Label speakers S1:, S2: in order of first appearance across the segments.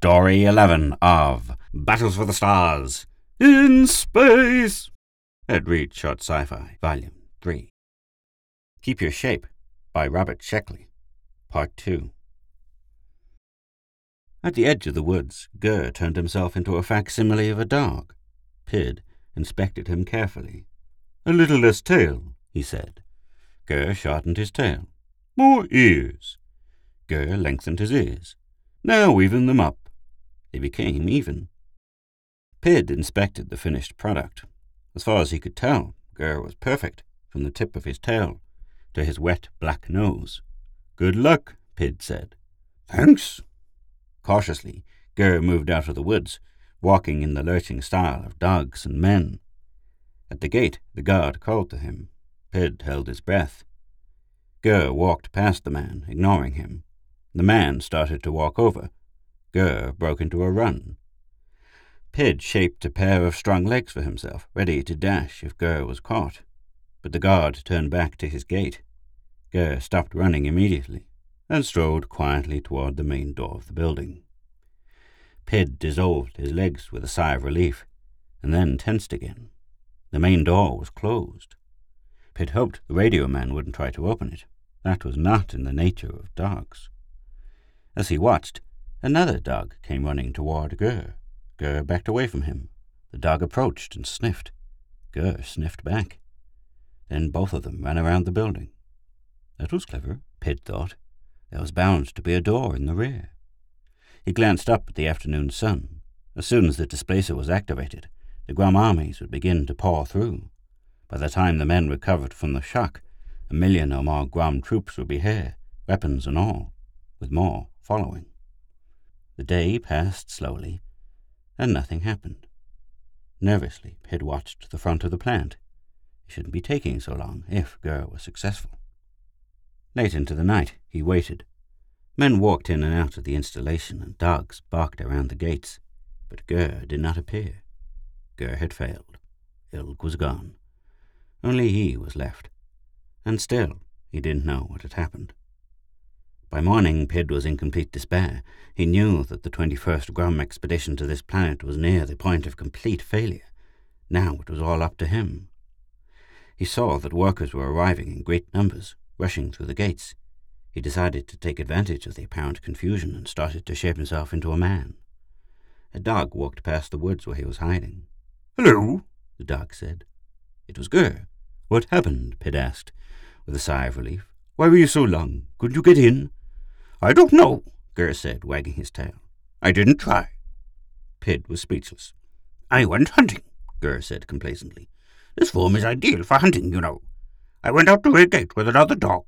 S1: Story 11 of Battles for the Stars in Space. Ed Reed Short Sci Fi, Volume 3. Keep Your Shape by Robert Sheckley, Part 2. At the edge of the woods, Gur turned himself into a facsimile of a dog. Pid inspected him carefully. A little less tail, he said. Gur shortened his tail. More ears. Gur lengthened his ears. Now even them up. They became even. Pid inspected the finished product. As far as he could tell, Gur was perfect, from the tip of his tail to his wet black nose. Good luck, Pid said.
S2: Thanks.
S1: Cautiously, Gur moved out of the woods, walking in the lurching style of dogs and men. At the gate, the guard called to him. Pid held his breath. Gur walked past the man, ignoring him. The man started to walk over. Gur broke into a run. Pid shaped a pair of strong legs for himself, ready to dash if Gur was caught. But the guard turned back to his gate. Gur stopped running immediately and strode quietly toward the main door of the building. Pid dissolved his legs with a sigh of relief, and then tensed again. The main door was closed. Pid hoped the radio man wouldn't try to open it. That was not in the nature of dogs. As he watched, another dog came running toward Gur. Gur backed away from him. The dog approached and sniffed. Gur sniffed back. Then both of them ran around the building. That was clever, Pid thought. There was bound to be a door in the rear. He glanced up at the afternoon sun. As soon as the displacer was activated, the Grom armies would begin to pour through. By the time the men recovered from the shock, a million or more Grom troops would be here, weapons and all, with more following. The day passed slowly, and nothing happened. Nervously, Pid watched the front of the plant. It shouldn't be taking so long if Gur was successful. Late into the night, he waited. Men walked in and out of the installation, and dogs barked around the gates, but Gur did not appear. Gur had failed. Ilg was gone. Only he was left. And still, he didn't know what had happened. By morning, Pid was in complete despair. He knew that the 21st Grom expedition to this planet was near the point of complete failure. Now it was all up to him. He saw that workers were arriving in great numbers, rushing through the gates. He decided to take advantage of the apparent confusion and started to shape himself into a man. A dog walked past the woods where he was hiding.
S2: Hello,
S1: the dog said. It was Gur. What happened? Pid asked, with a sigh of relief. Why were you so long? Couldn't you get in?
S2: I don't know, Gur said, wagging his tail. I didn't try.
S1: Pid was speechless.
S2: I went hunting, Gur said complacently. This form is ideal for hunting, you know. I went out to a gate with another dog.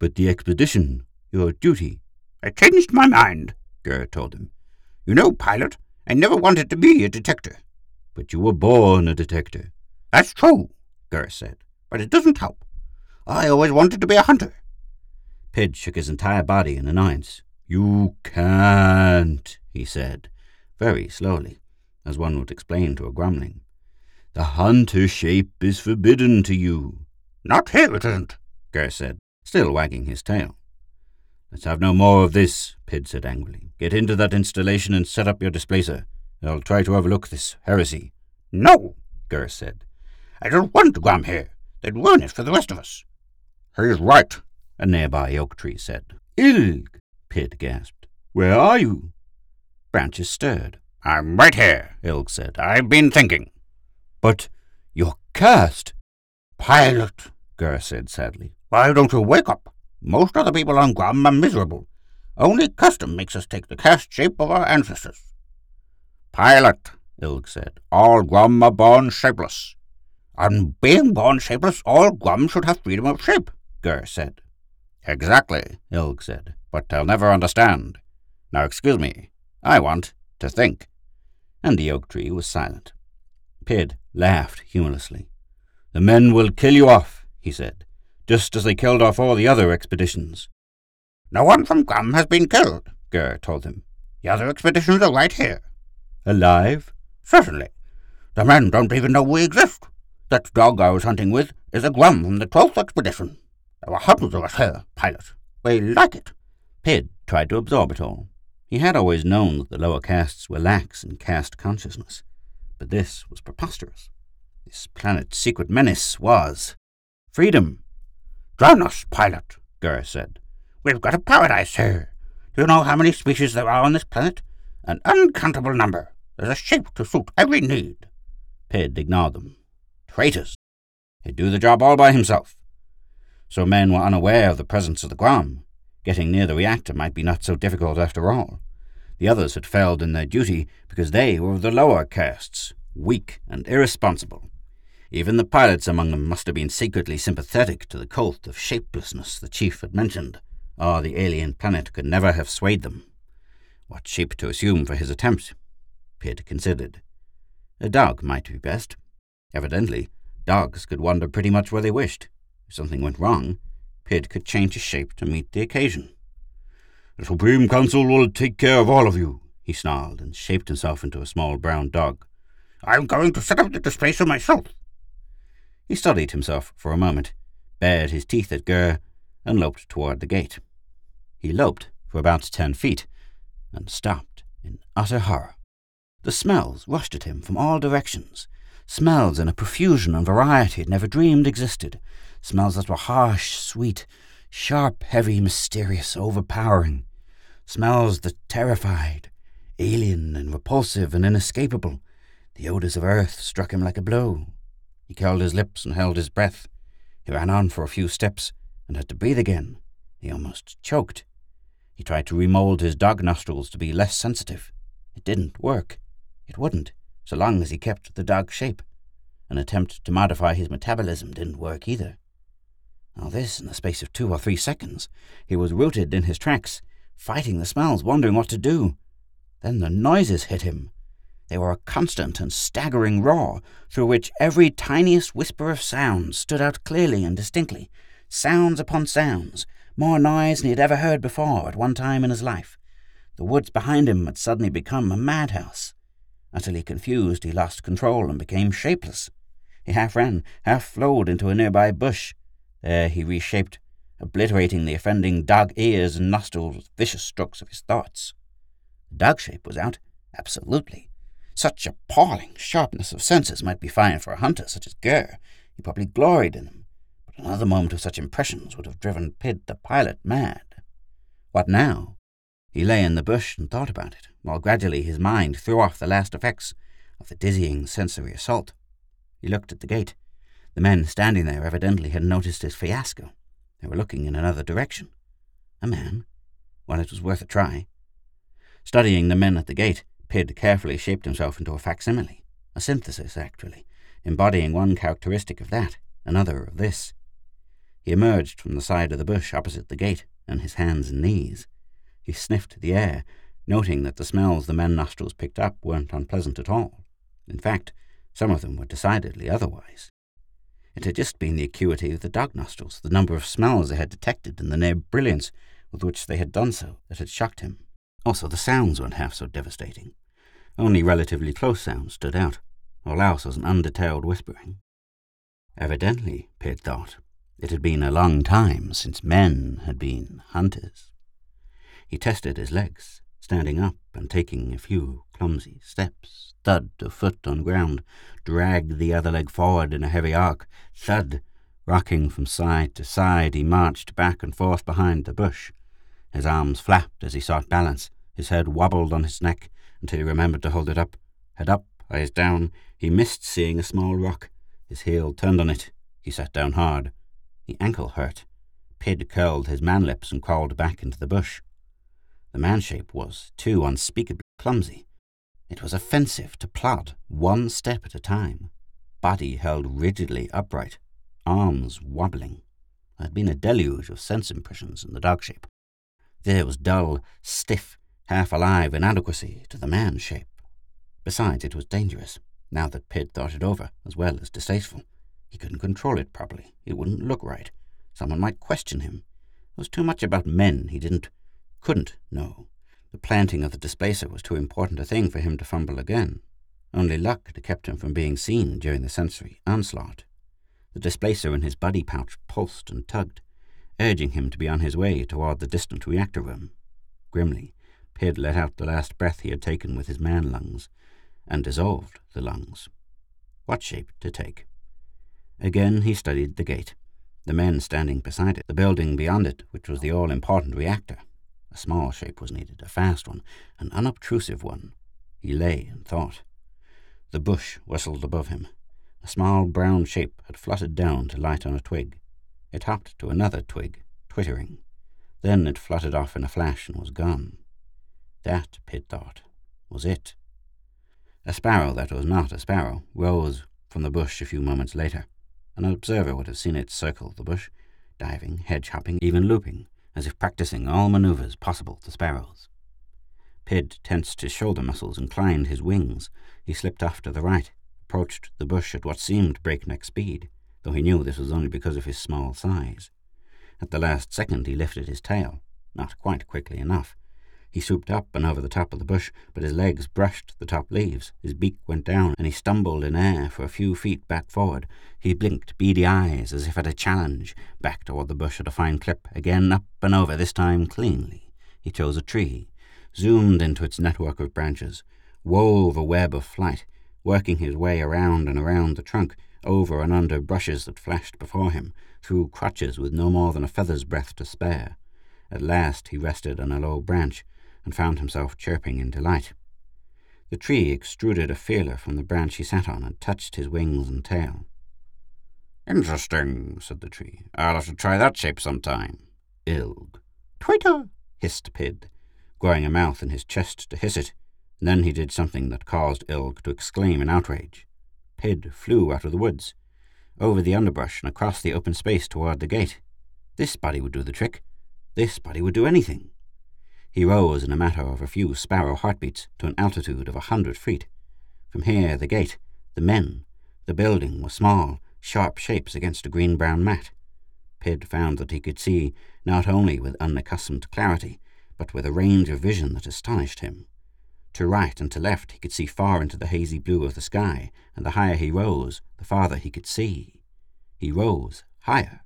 S1: But the expedition, your duty.
S2: I changed my mind, Gur told him. You know, pilot, I never wanted to be a detector.
S1: But you were born a detector.
S2: That's true, Gur said, but it doesn't help. I always wanted to be a hunter.
S1: Pid shook his entire body in annoyance. You can't, he said, very slowly, as one would explain to a grumbling. The hunter shape is forbidden to you.
S2: Not here it isn't,
S1: Gur said, still wagging his tail. Let's have no more of this, Pid said angrily. Get into that installation and set up your displacer. I'll try to overlook this heresy.
S2: No, Gur said. I don't want to Grom here. They'd ruin it for the rest of us.
S1: He's right, a nearby oak tree said.
S2: Ilg,
S1: Pid gasped. Where are you? Branches stirred.
S2: I'm right here, Ilg said. I've been thinking.
S1: But you're cursed.
S2: Pilot,
S1: Gur said sadly.
S2: Why don't you wake up? Most other people on Grom are miserable. Only custom makes us take the cast shape of our ancestors.
S1: Pilot, Ilg said. All Grom are born shapeless.
S2: And being born shapeless, all Grom should have freedom of shape, Gur said.
S1: Exactly, Ilg said, but they'll never understand. Now excuse me, I want to think. And the oak tree was silent. Pid laughed humorlessly. The men will kill you off, he said, just as they killed off all the other expeditions.
S2: No one from Grom has been killed, Gur told him. The other expeditions are right here.
S1: Alive?
S2: Certainly. The men don't even know we exist. That dog I was hunting with is a Grom from the 12th expedition. There were hundreds of us here, pilot. We like it.
S1: Pid tried to absorb it all. He had always known that the lower castes were lax in caste consciousness, but this was preposterous. This planet's secret menace was freedom.
S2: Drown us, pilot, Gur said. We've got a paradise here. Do you know how many species there are on this planet? An uncountable number. There's a shape to suit every need.
S1: Pid ignored them. Traitors. He'd do the job all by himself. So men were unaware of the presence of the Grom. Getting near the reactor might be not so difficult after all. The others had failed in their duty because they were of the lower castes, weak and irresponsible. Even the pilots among them must have been secretly sympathetic to the cult of shapelessness the chief had mentioned, or the alien planet could never have swayed them. What shape to assume for his attempt? Pid considered. A dog might be best. Evidently, dogs could wander pretty much where they wished. If something went wrong, Pid could change his shape to meet the occasion.
S2: The Supreme Council will take care of all of you, he snarled and shaped himself into a small brown dog. I'm going to set up the displacer myself.
S1: He studied himself for a moment, bared his teeth at Gur, and loped toward the gate. He loped for about ten feet, and stopped in utter horror. The smells rushed at him from all directions, smells in a profusion and variety he'd never dreamed existed, smells that were harsh, sweet, sharp, heavy, mysterious, overpowering, smells that terrified, alien and repulsive and inescapable. The odours of earth struck him like a blow. He curled his lips and held his breath. He ran on for a few steps and had to breathe again. He almost choked. He tried to remold his dog nostrils to be less sensitive. It didn't work. It wouldn't, so long as he kept the dog shape. An attempt to modify his metabolism didn't work either. All this in the space of two or three seconds. He was rooted in his tracks, fighting the smells, wondering what to do. Then the noises hit him. They were a constant and staggering roar, through which every tiniest whisper of sound stood out clearly and distinctly. Sounds upon sounds, more noise than he had ever heard before at one time in his life. The woods behind him had suddenly become a madhouse. Utterly confused, he lost control and became shapeless. He half ran, half flowed into a nearby bush. There he reshaped, obliterating the offending dog ears and nostrils with vicious strokes of his thoughts. The dog shape was out, absolutely. Such appalling sharpness of senses might be fine for a hunter such as Gur. He probably gloried in them, but another moment of such impressions would have driven Pid the pilot mad. What now? He lay in the bush and thought about it, while gradually his mind threw off the last effects of the dizzying sensory assault. He looked at the gate. The men standing there evidently had noticed his fiasco. They were looking in another direction. A man? Well, it was worth a try. Studying the men at the gate, Pid carefully shaped himself into a facsimile, a synthesis, actually, embodying one characteristic of that, another of this. He emerged from the side of the bush opposite the gate, on his hands and knees. He sniffed the air, noting that the smells the men nostrils picked up weren't unpleasant at all. In fact, some of them were decidedly otherwise. It had just been the acuity of the dog nostrils, the number of smells they had detected, and the near brilliance with which they had done so, that had shocked him. Also, the sounds weren't half so devastating. Only relatively close sounds stood out. All else was an undetailed whispering. Evidently, Pid thought, it had been a long time since men had been hunters. He tested his legs, standing up and taking a few clumsy steps. Thud of foot on ground, dragged the other leg forward in a heavy arc. Thud, rocking from side to side, he marched back and forth behind the bush. His arms flapped as he sought balance. His head wobbled on his neck until he remembered to hold it up. Head up, eyes down. He missed seeing a small rock. His heel turned on it. He sat down hard. The ankle hurt. Pid curled his man lips and crawled back into the bush. The man shape was too unspeakably clumsy. It was offensive to plod one step at a time. Body held rigidly upright, arms wobbling. There had been a deluge of sense impressions in the dog shape. There was dull, stiff, half alive inadequacy to the man shape. Besides, it was dangerous, now that Pid thought it over, as well as distasteful. He couldn't control it properly. It wouldn't look right. Someone might question him. There was too much about men he didn't, couldn't know. The planting of the displacer was too important a thing for him to fumble again. Only luck had kept him from being seen during the sensory onslaught. The displacer in his body pouch pulsed and tugged urging him to be on his way toward the distant reactor room. Grimly, Pid let out the last breath he had taken with his man lungs, and dissolved the lungs. What shape to take? Again he studied the gate, the men standing beside it, the building beyond it, which was the all important reactor. A small shape was needed, a fast one, an unobtrusive one. He lay and thought. The bush whistled above him. A small brown shape had fluttered down to light on a twig. It hopped to another twig, twittering. Then it fluttered off in a flash and was gone. That, Pid thought, was it. A sparrow that was not a sparrow rose from the bush a few moments later. An observer would have seen it circle the bush, diving, hedge hopping, even looping, as if practicing all maneuvers possible to sparrows. Pid tensed his shoulder muscles, inclined his wings. He slipped off to the right, approached the bush at what seemed breakneck speed, though he knew this was only because of his small size. At the last second he lifted his tail, not quite quickly enough, he swooped up and over the top of the bush, but his legs brushed the top leaves. His beak went down, and he stumbled in air for a few feet back forward. He blinked beady eyes as if at a challenge, back toward the bush at a fine clip, again up and over, this time cleanly. He chose a tree, zoomed into its network of branches, wove a web of flight, working his way around and around the trunk, over and under brushes that flashed before him, through crutches with no more than a feather's breadth to spare. At last he rested on a low branch, and found himself chirping in delight. The tree extruded a feeler from the branch he sat on and touched his wings and tail.
S2: Interesting, said the tree. I'll have to try that shape sometime.
S1: Ilg.
S2: Twitter,
S1: hissed Pid, growing a mouth in his chest to hiss it. And then he did something that caused Ilg to exclaim in outrage. Pid flew out of the woods, over the underbrush and across the open space toward the gate. This body would do the trick. This body would do anything. He rose in a matter of a few sparrow heartbeats to an altitude of a hundred feet. From here, the gate, the men, the building were small, sharp shapes against a green-brown mat. Pid found that he could see not only with unaccustomed clarity, but with a range of vision that astonished him. To right and to left he could see far into the hazy blue of the sky, and the higher he rose, the farther he could see. He rose higher.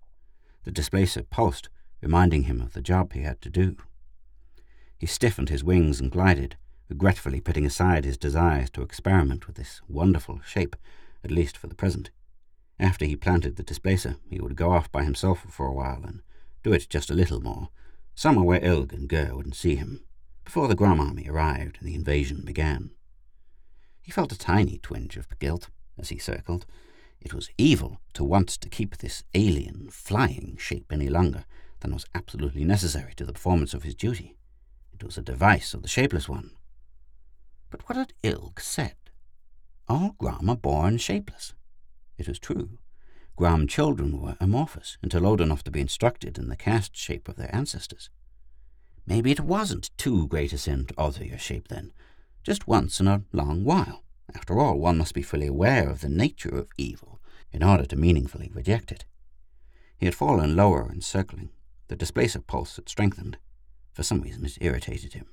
S1: The displacer pulsed, reminding him of the job he had to do. He stiffened his wings and glided, regretfully putting aside his desires to experiment with this wonderful shape, at least for the present. After he planted the displacer, he would go off by himself for a while and do it just a little more, somewhere where Ilg and Gur wouldn't see him, before the Grom army arrived and the invasion began. He felt a tiny twinge of guilt as he circled. It was evil to want to keep this alien, flying shape any longer than was absolutely necessary to the performance of his duty. It was a device of the shapeless one. But what had Ilg said? All Grom are born shapeless. It was true. Grom children were amorphous until old enough to be instructed in the caste shape of their ancestors. Maybe it wasn't too great a sin to alter your shape then, just once in a long while. After all, one must be fully aware of the nature of evil in order to meaningfully reject it. He had fallen lower in circling. The displacer pulse had strengthened. For some reason it irritated him.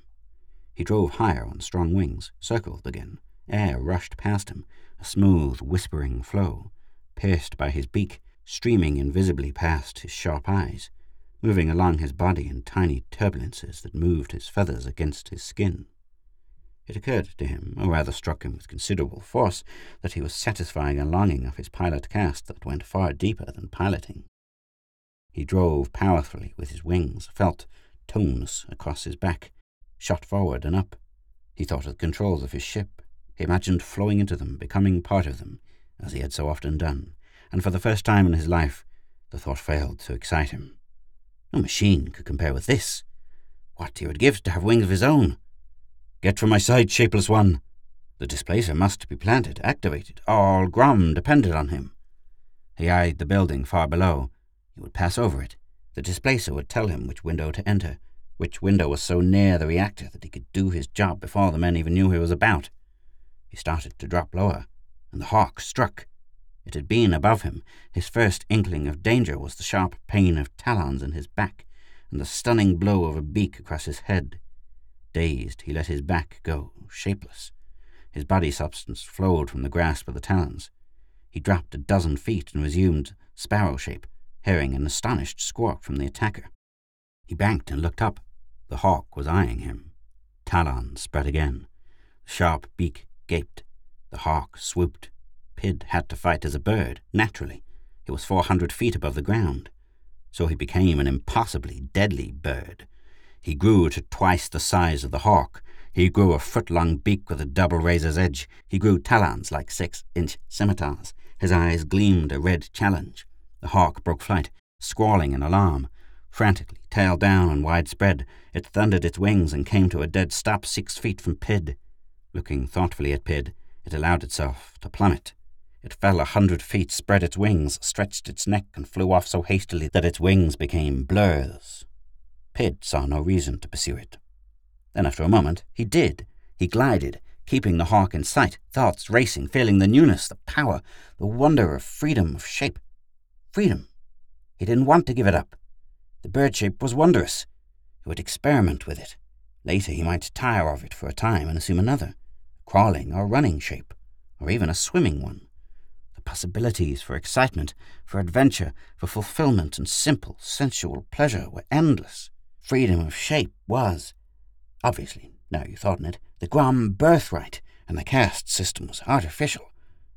S1: He drove higher on strong wings, circled again. Air rushed past him, a smooth, whispering flow, pierced by his beak, streaming invisibly past his sharp eyes, moving along his body in tiny turbulences that moved his feathers against his skin. It occurred to him, or rather struck him with considerable force, that he was satisfying a longing of his pilot caste that went far deeper than piloting. He drove powerfully with his wings, felt tones across his back, shot forward and up. He thought of the controls of his ship. He imagined flowing into them, becoming part of them, as he had so often done, and for the first time in his life the thought failed to excite him. No machine could compare with this. What he would give to have wings of his own. Get from my side, shapeless one. The displacer must be planted, activated. All Grom depended on him. He eyed the building far below. He would pass over it, the displacer would tell him which window to enter, which window was so near the reactor that he could do his job before the men even knew he was about. He started to drop lower, and the hawk struck. It had been above him. His first inkling of danger was the sharp pain of talons in his back, and the stunning blow of a beak across his head. Dazed, he let his back go, shapeless. His body substance flowed from the grasp of the talons. He dropped a dozen feet and resumed sparrow shape, hearing an astonished squawk from the attacker. He banked and looked up. The hawk was eyeing him. talons spread again. The sharp beak gaped. The hawk swooped. Pid had to fight as a bird, naturally. He was four hundred feet above the ground. So he became an impossibly deadly bird. He grew to twice the size of the hawk. He grew a foot-long beak with a double razor's edge. He grew talons like six-inch scimitars. His eyes gleamed a red challenge. The hawk broke flight, squalling in alarm. Frantically, tail down and widespread, it thundered its wings and came to a dead stop six feet from Pid. Looking thoughtfully at Pid, it allowed itself to plummet. It fell a hundred feet, spread its wings, stretched its neck, and flew off so hastily that its wings became blurs. Pid saw no reason to pursue it. Then, after a moment, he did. He glided, keeping the hawk in sight, thoughts racing, feeling the newness, the power, the wonder of freedom of shape. Freedom. He didn't want to give it up. The bird shape was wondrous. He would experiment with it. Later he might tire of it for a time and assume another, a crawling or running shape, or even a swimming one. The possibilities for excitement, for adventure, for fulfillment and simple, sensual pleasure were endless. Freedom of shape was, obviously, now you thought on it, the Grom birthright, and the caste system was artificial,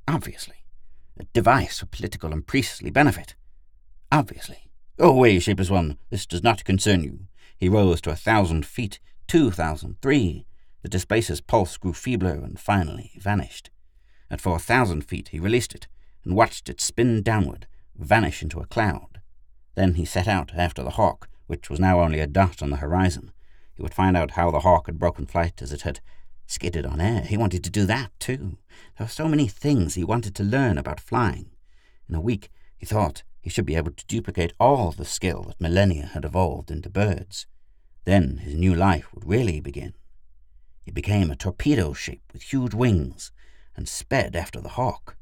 S1: obviously. A device for political and priestly benefit, obviously. Go away, shapeless one. This does not concern you. He rose to a thousand feet, two thousand, three. The displacer's pulse grew feebler and finally vanished. At four thousand feet, he released it and watched it spin downward, vanish into a cloud. Then he set out after the hawk, which was now only a dot on the horizon. He would find out how the hawk had broken flight as it had skidded on air. He wanted to do that, too. There were so many things he wanted to learn about flying. In a week, he thought, he should be able to duplicate all the skill that millennia had evolved into birds. Then his new life would really begin. He became a torpedo shape with huge wings and sped after the hawk.